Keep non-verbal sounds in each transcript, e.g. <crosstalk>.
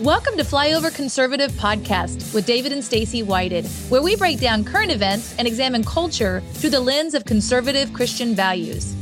Welcome to Flyover Conservative Podcast with David and Stacy Whited, where we break down current events and examine culture through the lens of conservative Christian values.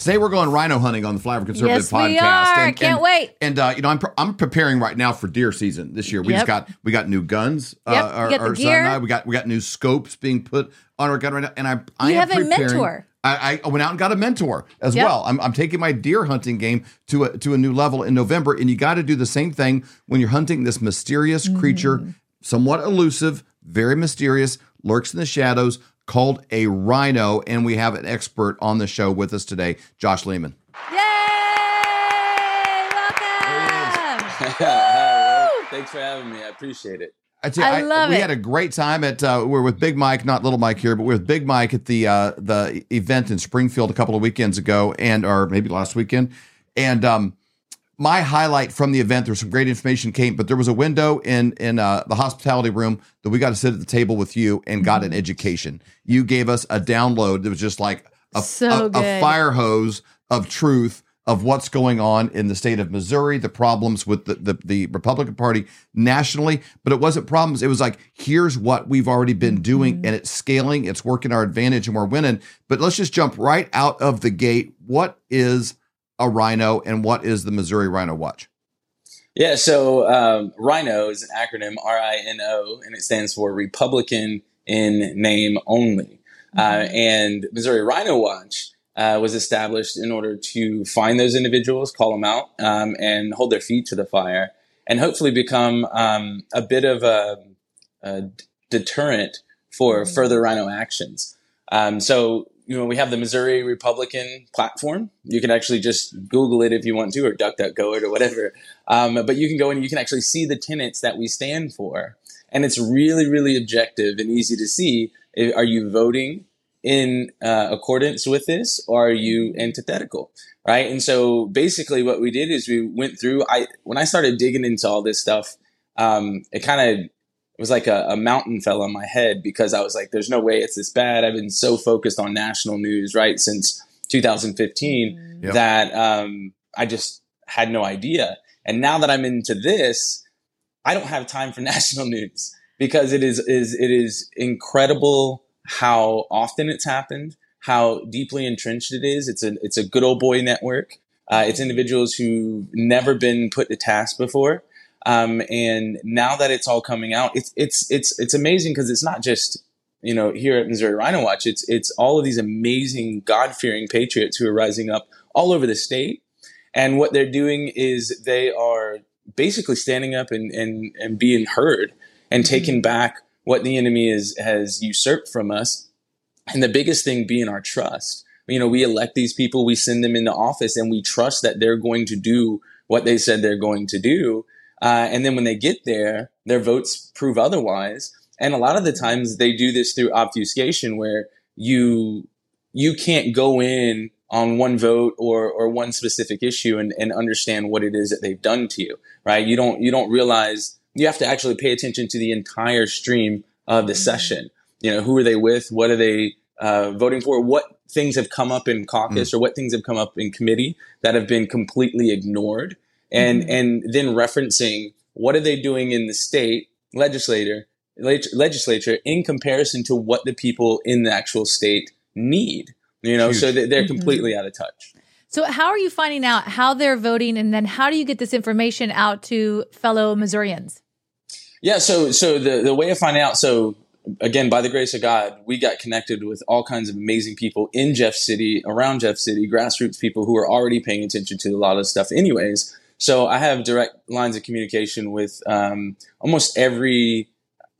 Today we're going rhino hunting on the Flyover Conservative Yes, podcast. we are. Can't wait. And uh, you know, I'm pre- I'm preparing right now for deer season this year. We Yep. just got we got new guns. Yep, Uh, our, got the our son and I, we got we got new scopes being put on our gun right now. And I I You am have a preparing- mentor. I, I went out and got a mentor as Yep. well. I'm, I'm taking my deer hunting game to a to a new level in November, and you got to do the same thing when you're hunting this mysterious Mm. creature, somewhat elusive, very mysterious, lurks in the shadows, called a rhino. And we have an expert on the show with us today, Josh Lehman. Yay! Welcome! <laughs> Thanks for having me. I appreciate it. I, tell you, I love we it. had a great time at uh, we're with Big Mike, not Little Mike here, but we're with Big Mike at the uh, the event in Springfield a couple of weekends ago, and or maybe last weekend. And um, my highlight from the event, there was some great information came, but there was a window in in uh, the hospitality room that we got to sit at the table with you and got Mm-hmm. an education. You gave us a download that was just like a, So a, a fire hose of truth of what's going on in the state of Missouri, the problems with the, the, the Republican Party nationally. But it wasn't problems. It was like, here's what we've already been doing, and it's scaling, it's working our advantage, and we're winning. But let's just jump right out of the gate. What is a rhino and what is the Missouri Rhino Watch? Yeah, so um, RHINO is an acronym R I N O, and it stands for Republican in Name Only. Uh, and Missouri Rhino Watch uh, was established in order to find those individuals, call them out, um, and hold their feet to the fire, and hopefully become um, a bit of a deterrent for further rhino actions. Um, so, you know, we have the Missouri Republican platform. You can actually just Google it if you want to, or DuckDuckGo it, or whatever. Um, but you can go and you can actually see the tenets that we stand for. And it's really, really objective and easy to see. Are you voting in uh, accordance with this or are you antithetical? Right. And so basically what we did is we went through, I, when I started digging into all this stuff, um, it kind of, it was like a, a mountain fell on my head because I was like, there's no way it's this bad. I've been so focused on national news, right, since 2015 Yep. that um, I just had no idea. And now that I'm into this, I don't have time for <laughs> national news because it is is it is incredible how often it's happened, how deeply entrenched it is. It's a it's a good old boy network. Uh, it's individuals who've never been put to task before, um, and now that it's all coming out, it's it's it's it's amazing because it's not just you know here at Missouri Rhino Watch. It's it's all of these amazing God fearing patriots who are rising up all over the state, and what they're doing is they are basically standing up and and, and being heard and taking back what the enemy is has usurped from us. And the biggest thing being our trust. You know we elect these people we send them into office and we trust that they're going to do what they said they're going to do. Uh, and then when they get there their votes prove otherwise. And a lot of the times they do this through obfuscation where you you can't go in on one vote or or one specific issue and, and understand what it is that they've done to you right? You don't you don't realize you have to actually pay attention to the entire stream of the mm-hmm. session. You know who are they with? What are they uh, voting for? What things have come up in caucus mm. or what things have come up in committee that have been completely ignored? And mm-hmm. and then referencing what are they doing in the state legislator leg- legislature in comparison to what the people in the actual state need you know so Huge. that they're mm-hmm. completely out of touch So, how are you finding out how they're voting, and then how do you get this information out to fellow Missourians? Yeah, so so the the way of finding out, so again, by the grace of God, we got connected with all kinds of amazing people in Jeff City, around Jeff City, grassroots people who are already paying attention to a lot of stuff, anyways. So I have direct lines of communication with um, almost every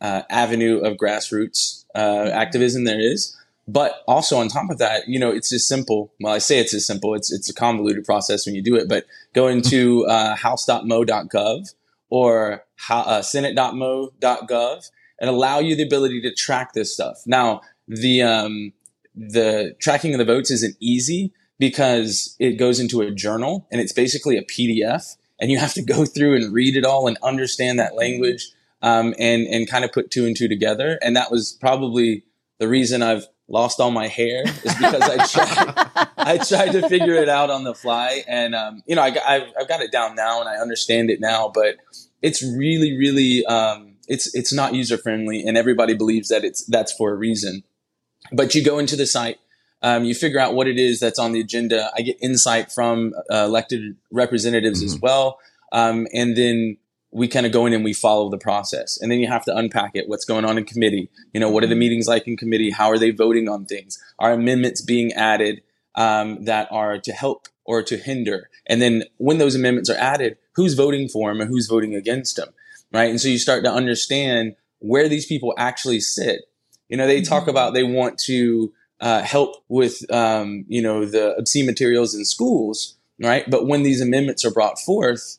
uh, avenue of grassroots uh, activism there is. But also on top of that, you know, it's as simple. Well, I say it's as simple. It's it's a convoluted process when you do it. But go into uh, house.mo.gov or uh, senate.mo.gov and allow you the ability to track this stuff. Now, the um, the tracking of the votes isn't easy because it goes into a journal and it's basically a PDF, and you have to go through and read it all and understand that language um, and and kind of put two and two together. And that was probably the reason I've lost all my hair is because I <laughs> tried I tried to figure it out on the fly, and um, you know I, I've, I've got it down now and I understand it now, but it's really really um, it's it's not user friendly, and everybody believes that it's that's for a reason. But you go into the site, um, you figure out what it is that's on the agenda. I get insight from uh, elected representatives mm-hmm. as well, um, and then we kind of go in and we follow the process. And then you have to unpack it. What's going on in committee? You know what are the meetings like in committee? How are they voting on things? Are amendments being added um, that are to help or to hinder? And then when those amendments are added who's voting for them and who's voting against them right? And so you start to understand where these people actually sit. You know they talk mm-hmm. about they want to uh, help with um, you know the obscene materials in schools right? But when these amendments are brought forth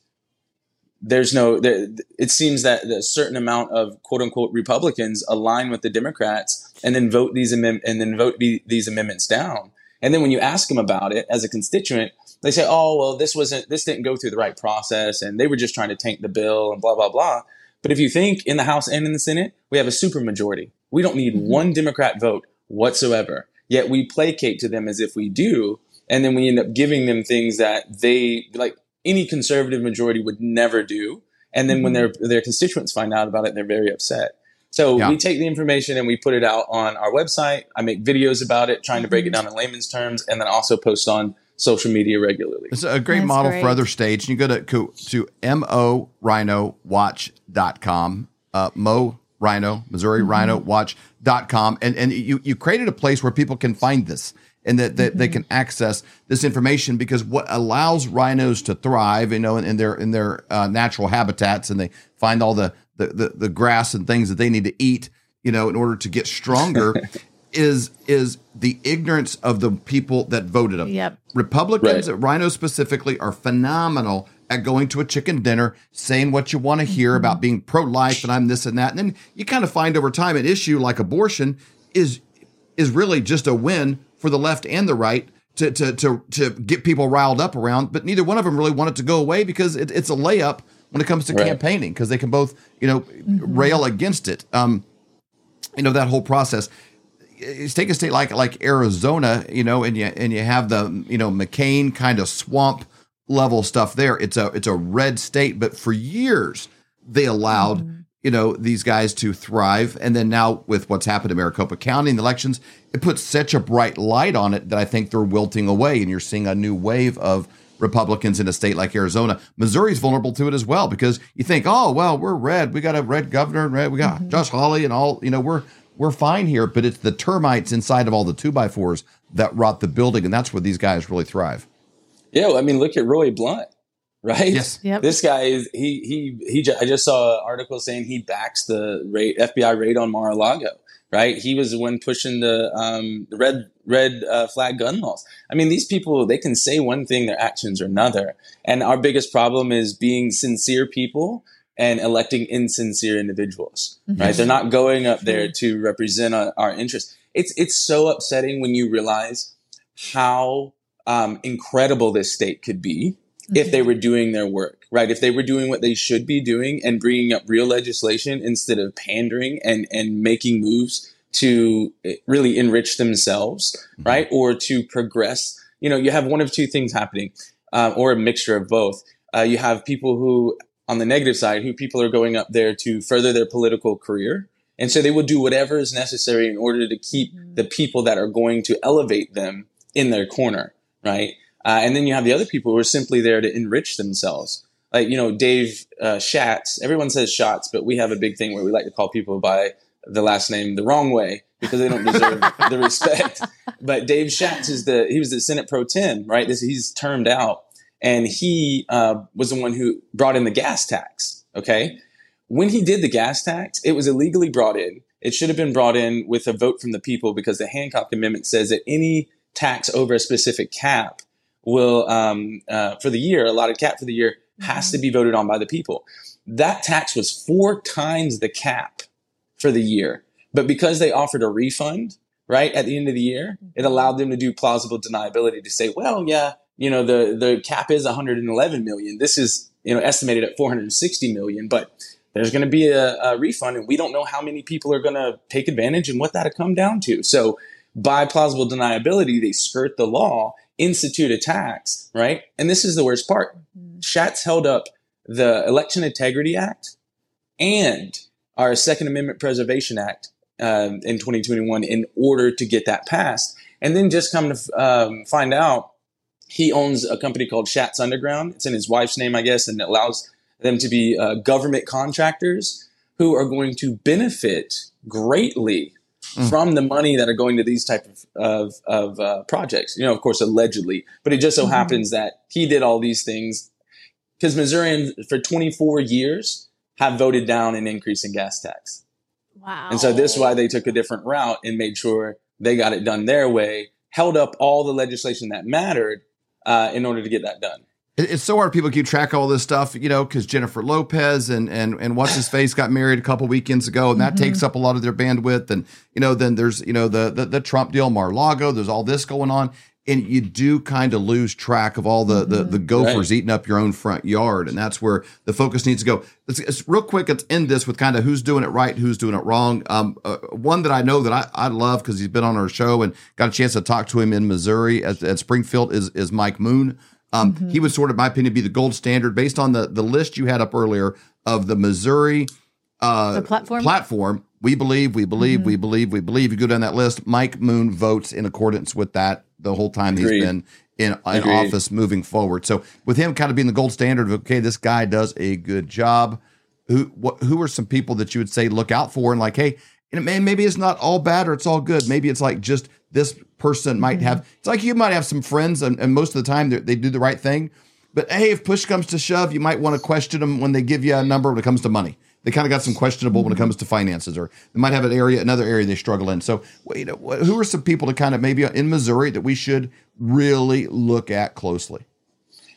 there's no there, it seems that a certain amount of quote unquote republicans align with the democrats and then vote these amend- and then vote be, these amendments down. And then when you ask them about it as a constituent they say oh well this wasn't this didn't go through the right process and they were just trying to tank the bill and blah blah blah. But if you think in the house and in the senate we have a supermajority. We don't need mm-hmm. one democrat vote whatsoever. Yet we placate to them as if we do. And then we end up giving them things that they like any conservative majority would never do. And then mm-hmm. when their their constituents find out about it, they're very upset. So yeah. we take the information and we put it out on our website. I make videos about it, trying to break it mm-hmm. down in layman's terms, and then also post on social media regularly. It's a great That's model great. for other states. You go to to morhinowatch.com, uh, Mo Rhino, Missouri mm-hmm. Rhino Watch.com, and and you you created a place where people can find this and that, that mm-hmm. they can access this information because what allows rhinos to thrive, you know, in, in their in their uh, natural habitats, and they find all the, the, the the grass and things that they need to eat, you know, in order to get stronger, <laughs> is is the ignorance of the people that voted them. Yep. Republicans, right. rhinos specifically, are phenomenal at going to a chicken dinner, saying what you want to hear mm-hmm. about being pro life and I'm this and that, and then you kind of find over time an issue like abortion is is really just a win for the left and the right to to to to get people riled up around, but neither one of them really want it to go away because it, it's a layup when it comes to right. campaigning because they can both you know mm-hmm. rail against it. Um, you know that whole process. take a state like like Arizona, you know, and you and you have the you know McCain kind of swamp level stuff there. It's a it's a red state, but for years they allowed. Mm-hmm you know, these guys to thrive. And then now with what's happened in Maricopa County in the elections, it puts such a bright light on it that I think they're wilting away. And you're seeing a new wave of Republicans in a state like Arizona. Missouri's vulnerable to it as well because you think, oh, well, we're red. We got a red governor and red. We got mm-hmm. Josh Hawley and all, you know, we're we're fine here. But it's the termites inside of all the two by fours that rot the building. And that's where these guys really thrive. Yeah, well, I mean, look at Roy Blunt right? Yes. Yep. This guy is he he he. I just saw an article saying he backs the raid, FBI raid on Mar-a-Lago. Right, he was the one pushing the um, the red red uh, flag gun laws. I mean, these people they can say one thing, their actions are another. And our biggest problem is being sincere people and electing insincere individuals. Mm-hmm. Right, they're not going up there to represent our, our interests. It's it's so upsetting when you realize how um, incredible this state could be if they were doing their work, right? If they were doing what they should be doing and bringing up real legislation instead of pandering and, and making moves to eh, really enrich themselves, mm-hmm. right? Or to progress. You know, you have one of two things happening, uh, or a mixture of both. Uh, you have people who, on the negative side, who people are going up there to further their political career. And so they will do whatever is necessary in order to keep mm-hmm. the people that are going to elevate them in their corner, right? Uh, and then you have the other people who are simply there to enrich themselves. Like, you know, Dave uh, Schatz, everyone says Shots, but we have a big thing where we like to call people by the last name the wrong way because they don't deserve <laughs> the respect. But Dave Schatz is the, he was the Senate pro tem, right? This, he's termed out. And he uh, was the one who brought in the gas tax. Okay. When he did the gas tax, it was illegally brought in. It should have been brought in with a vote from the people because the Hancock Amendment says that any tax over a specific cap will um, uh, for the year allotted cap for the year has mm-hmm. to be voted on by the people. That tax was four times the cap for the year, but because they offered a refund right at the end of the year, it mm-hmm. allowed them to do plausible deniability to say, well, yeah, you know the the cap is 111 million. This is you know estimated at 460 million, but there's going to be a, a refund, and we don't know how many people are going to take advantage and what that'll come down to. So by plausible deniability, they skirt the law, institute attacks, right? And this is the worst part. Mm-hmm. Schatz held up the Election Integrity Act and our Second Amendment Preservation Act um, in 2021 in order to get that passed. And then just come to um, find out he owns a company called Schatz Underground. It's in his wife's name, I guess, and it allows them to be uh, government contractors who are going to benefit greatly mm. from the money that are going to these type of of, of uh, projects. You know, of course, allegedly, but it just so mm-hmm. happens that he did all these things because Missourians for 24 years have voted down an increase in gas tax. Wow. And so this is why they took a different route and made sure they got it done their way, held up all the legislation that mattered uh, in order to get that done. It's so hard people keep track of all this stuff, you know, because Jennifer Lopez and and and what's his face got married a couple weekends ago, and that mm-hmm. takes up a lot of their bandwidth. And you know, then there's you know the the, the Trump deal, Mar-Lago. There's all this going on, and you do kind of lose track of all the the, the mm-hmm. gophers right. eating up your own front yard, and that's where the focus needs to go. It's, it's real quick. Let's end this with kind of who's doing it right, who's doing it wrong. Um, uh, one that I know that I, I love because he's been on our show and got a chance to talk to him in Missouri at, at Springfield is is Mike Moon. Um, mm-hmm. He would sort of, in my opinion, be the gold standard based on the the list you had up earlier of the Missouri uh, the platform. Platform. We believe, we believe, mm-hmm. we believe, we believe. You go down that list. Mike Moon votes in accordance with that the whole time Agreed. he's been in, in office moving forward. So with him kind of being the gold standard of okay, this guy does a good job. Who what, who are some people that you would say look out for and like, hey, and maybe it's not all bad or it's all good. Maybe it's like just this person might mm-hmm. have. It's like you might have some friends, and, and most of the time they do the right thing. But hey, if push comes to shove, you might want to question them when they give you a number when it comes to money they kind of got some questionable when it comes to finances, or they might have an area, another area they struggle in. So, you know, who are some people to kind of maybe in Missouri that we should really look at closely?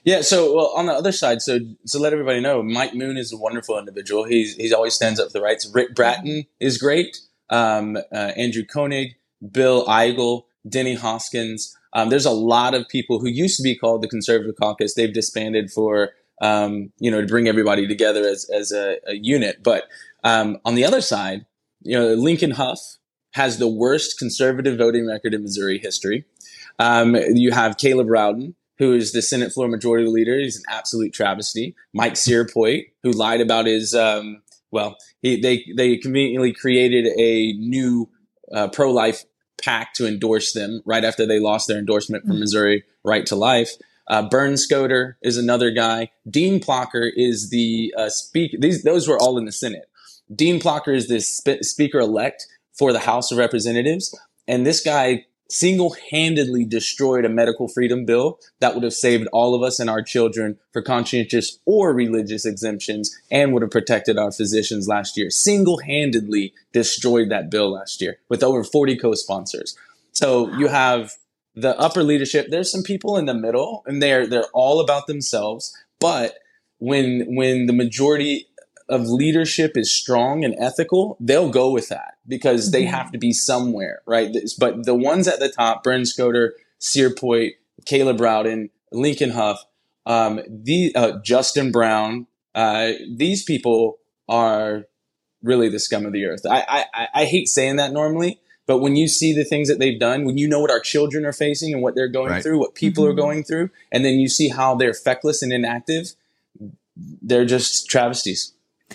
Yeah, so well, on the other side, so so let everybody know, Mike Moon is a wonderful individual. He's he's always stands up for the rights. Rick Brattin is great. Um, uh, Andrew Koenig, Bill Eigel, Denny Hoskins. Um, there's a lot of people who used to be called the Conservative Caucus. They've disbanded for um, you know, to bring everybody together as, as a, a unit. But um, on the other side, you know, Lincoln Hough has the worst conservative voting record in Missouri history. Um, you have Caleb Rowden, who is the Senate floor majority leader. He's an absolute travesty. Mike Cierpiot, who lied about his, um, well, he, they, they conveniently created a new uh, pro life PAC to endorse them right after they lost their endorsement from mm-hmm. Missouri Right to Life. Uh, Bernskoetter is another guy. Dean Plocher is the uh, speaker. These those were all in the Senate. Dean Plocher is the sp- speaker elect for the House of Representatives, and this guy single-handedly destroyed a medical freedom bill that would have saved all of us and our children for conscientious or religious exemptions and would have protected our physicians last year. Single-handedly destroyed that bill last year with over 40 co-sponsors. So you have the upper leadership. There's some people in the middle and they're they're all about themselves. But when when the majority of leadership is strong and ethical they'll go with that because they mm-hmm. have to be somewhere right but the ones at the top Bernskoetter, Cierpiot, Caleb Rowden, Lincoln Hough, um, the uh, Justin Brown uh, these people are really the scum of the earth I, I I hate saying that normally but when you see the things that they've done, when you know what our children are facing and what they're going right. through, what people mm-hmm. are going through, and then you see how they're feckless and inactive, they're just travesties.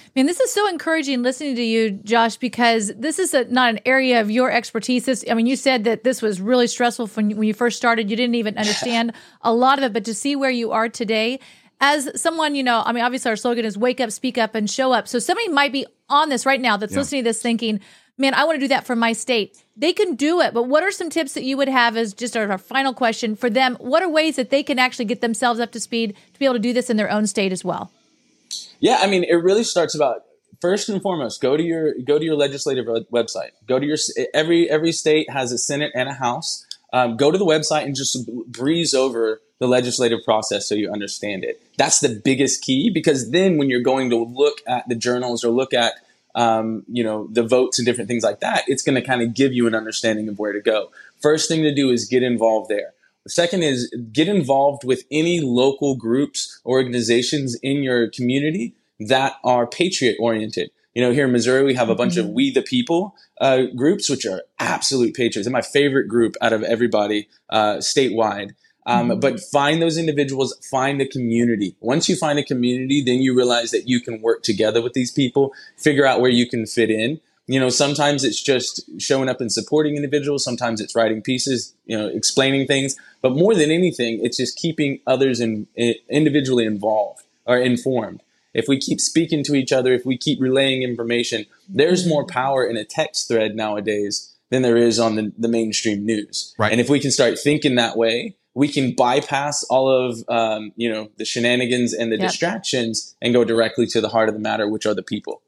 I mean, this is so encouraging listening to you, Josh, because this is a, not an area of your expertise. This, I mean, you said that this was really stressful when you, when you first started. You didn't even understand a lot of it, but to see where you are today, as someone, you know, I mean, obviously our slogan is wake up, speak up, and show up. So somebody might be on this right now that's yeah. listening to this thinking, man, I want to do that for my state. They can do it, but what are some tips that you would have as just our, our, final question for them? What are ways that they can actually get themselves up to speed to be able to do this in their own state as well? Yeah, I mean, it really starts about first and foremost go to your go to your legislative website. Go to your every every state has a senate and a house. Um, go to the website and just breeze over the legislative process so you understand it. That's the biggest key because then when you're going to look at the journals or look at um, you know, the votes and different things like that, it's going to kind of give you an understanding of where to go. First thing to do is get involved there. The second is get involved with any local groups, organizations in your community that are patriot oriented. You know, here in Missouri, we have a bunch of We the People uh, groups, which are absolute patriots. and my favorite group out of everybody uh, statewide. Um, But find those individuals, find a community. Once you find a community, then you realize that you can work together with these people, figure out where you can fit in. You know, sometimes it's just showing up and supporting individuals. Sometimes it's writing pieces, you know, explaining things. But more than anything, it's just keeping others in, in, individually involved or informed. If we keep speaking to each other, if we keep relaying information, there's more power in a text thread nowadays than there is on the, the mainstream news. Right. And if we can start thinking that way, we can bypass all of um, you know the shenanigans and the Yep. distractions and go directly to the heart of the matter, which are the people.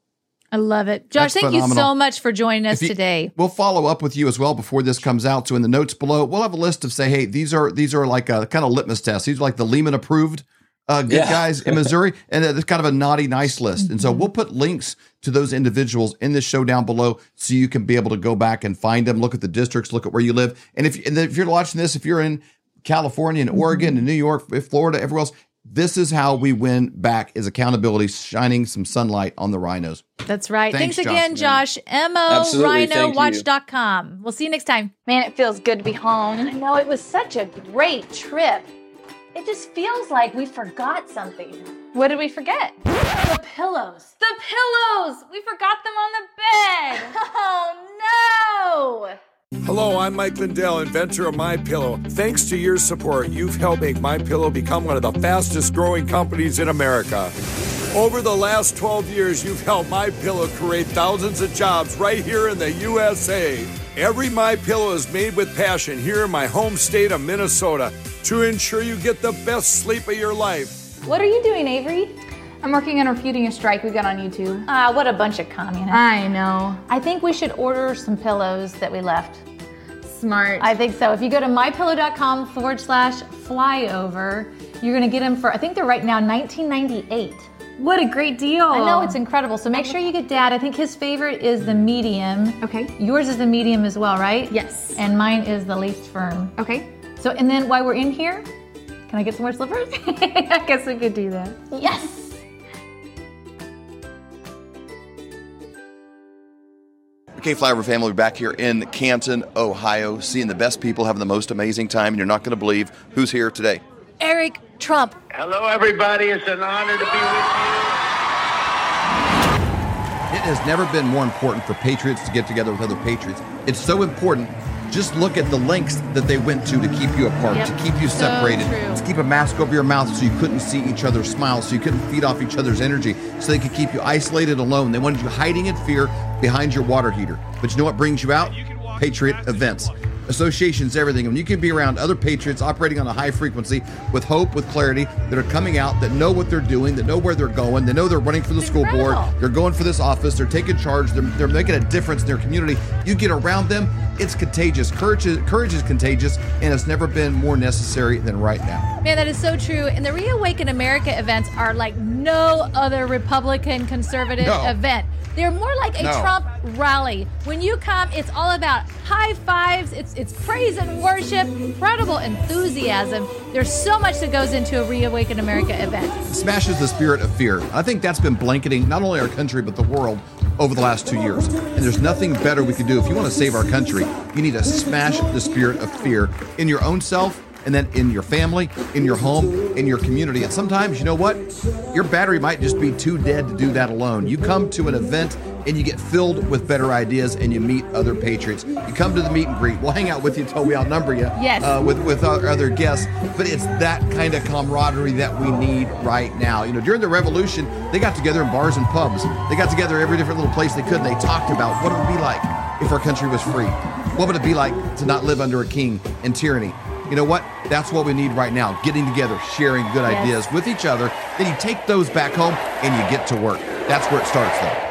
I love it. Josh, That's thank you so much for joining us you- today. We'll follow up with you as well before this comes out. So in the notes below, we'll have a list of say, hey, these are these are like a kind of litmus test. These are like the Lehman approved uh, good Yeah. guys in Missouri, <laughs> and it's kind of a naughty nice list. And Mm-hmm. so we'll put links to those individuals in the show down below, so you can be able to go back and find them, look at the districts, look at where you live, and if and if you're watching this, if you're in California and Mm-hmm. Oregon and New York, if Florida, everywhere else. This is how we win back is accountability, shining some sunlight on the rhinos. That's right. Thanks, Thanks, again, Josh, Josh. Absolutely. Thank you. MORhinowatch.com. We'll see you next time. Man, it feels good to be home. I know it was such a great trip. It just feels like we forgot something. What did we forget? The pillows. The pillows! We forgot them on the bed! <laughs> Oh no! Hello, I'm Mike Lindell, inventor of My Pillow. Thanks to your support, you've helped make My Pillow become one of the fastest growing companies in America. Over the last 12 years, you've helped My Pillow create thousands of jobs right here in the USA. Every My Pillow is made with passion here in my home state of Minnesota to ensure you get the best sleep of your life. What are you doing, Avery? I'm working on refuting a strike we got on YouTube. Ah, what a bunch of communists. I know. I think we should order some pillows that we left. Smart. I think so. If you go to mypillow.com forward slash flyover, you're going to get them for, I think they're right now 1998. what a great deal. I know it's incredible. So make sure you get dad. I think his favorite is the medium. Okay. Yours is the medium as well, right? Yes. And mine is the least firm. Okay. So, and then while we're in here, can I get some more slippers? <laughs> I guess we could do that. yes. Okay, Flyover family, we're back here in Canton, Ohio, seeing the best people having the most amazing time, and you're not going to believe who's here today. Eric Trump. Hello, everybody. It's an honor to be with you. It has never been more important for patriots to get together with other patriots. It's so important. Just look at the lengths that they went to to keep you apart, Yep. to keep you separated, true. to keep a mask over your mouth so you couldn't see each other's smiles, so you couldn't feed off each other's energy, so they could keep you isolated alone. They wanted you hiding in fear behind your water heater. But you know what brings you out? Patriot events. Associations, everything. And you can be around other patriots operating on a high frequency with hope, with clarity, that are coming out, that know what they're doing, that know where they're going, they know they're running for the school board, they're going for this office, they're taking charge, they're, they're making a difference in their community. You get around them, it's contagious. Courage is, courage is contagious, and it's never been more necessary than right now. Man, that is so true. And the Reawaken America events are like no other Republican conservative No. event. They're more like a No. Trump rally. When you come, it's all about high fives, it's it's praise and worship, incredible enthusiasm. There's so much that goes into a Reawaken America event. It smashes the spirit of fear. I think that's been blanketing not only our country but the world over the last two years. And there's nothing better we can do if you want to save our country. You need to smash the spirit of fear in your own self and then in your family, in your home, in your community. And sometimes, you know what? Your battery might just be too dead to do that alone. You come to an event and you get filled with better ideas and you meet other patriots. You come to the meet and greet. We'll hang out with you until we outnumber you Yes. uh, with, with our other guests. But it's that kind of camaraderie that we need right now. You know, during the revolution, they got together in bars and pubs. They got together every different little place they could and they talked about what it would be like if our country was free. What would it be like to not live under a king and tyranny? You know what? That's what we need right now. Getting together, sharing good Yes. ideas with each other. Then you take those back home and you get to work. That's where it starts, though.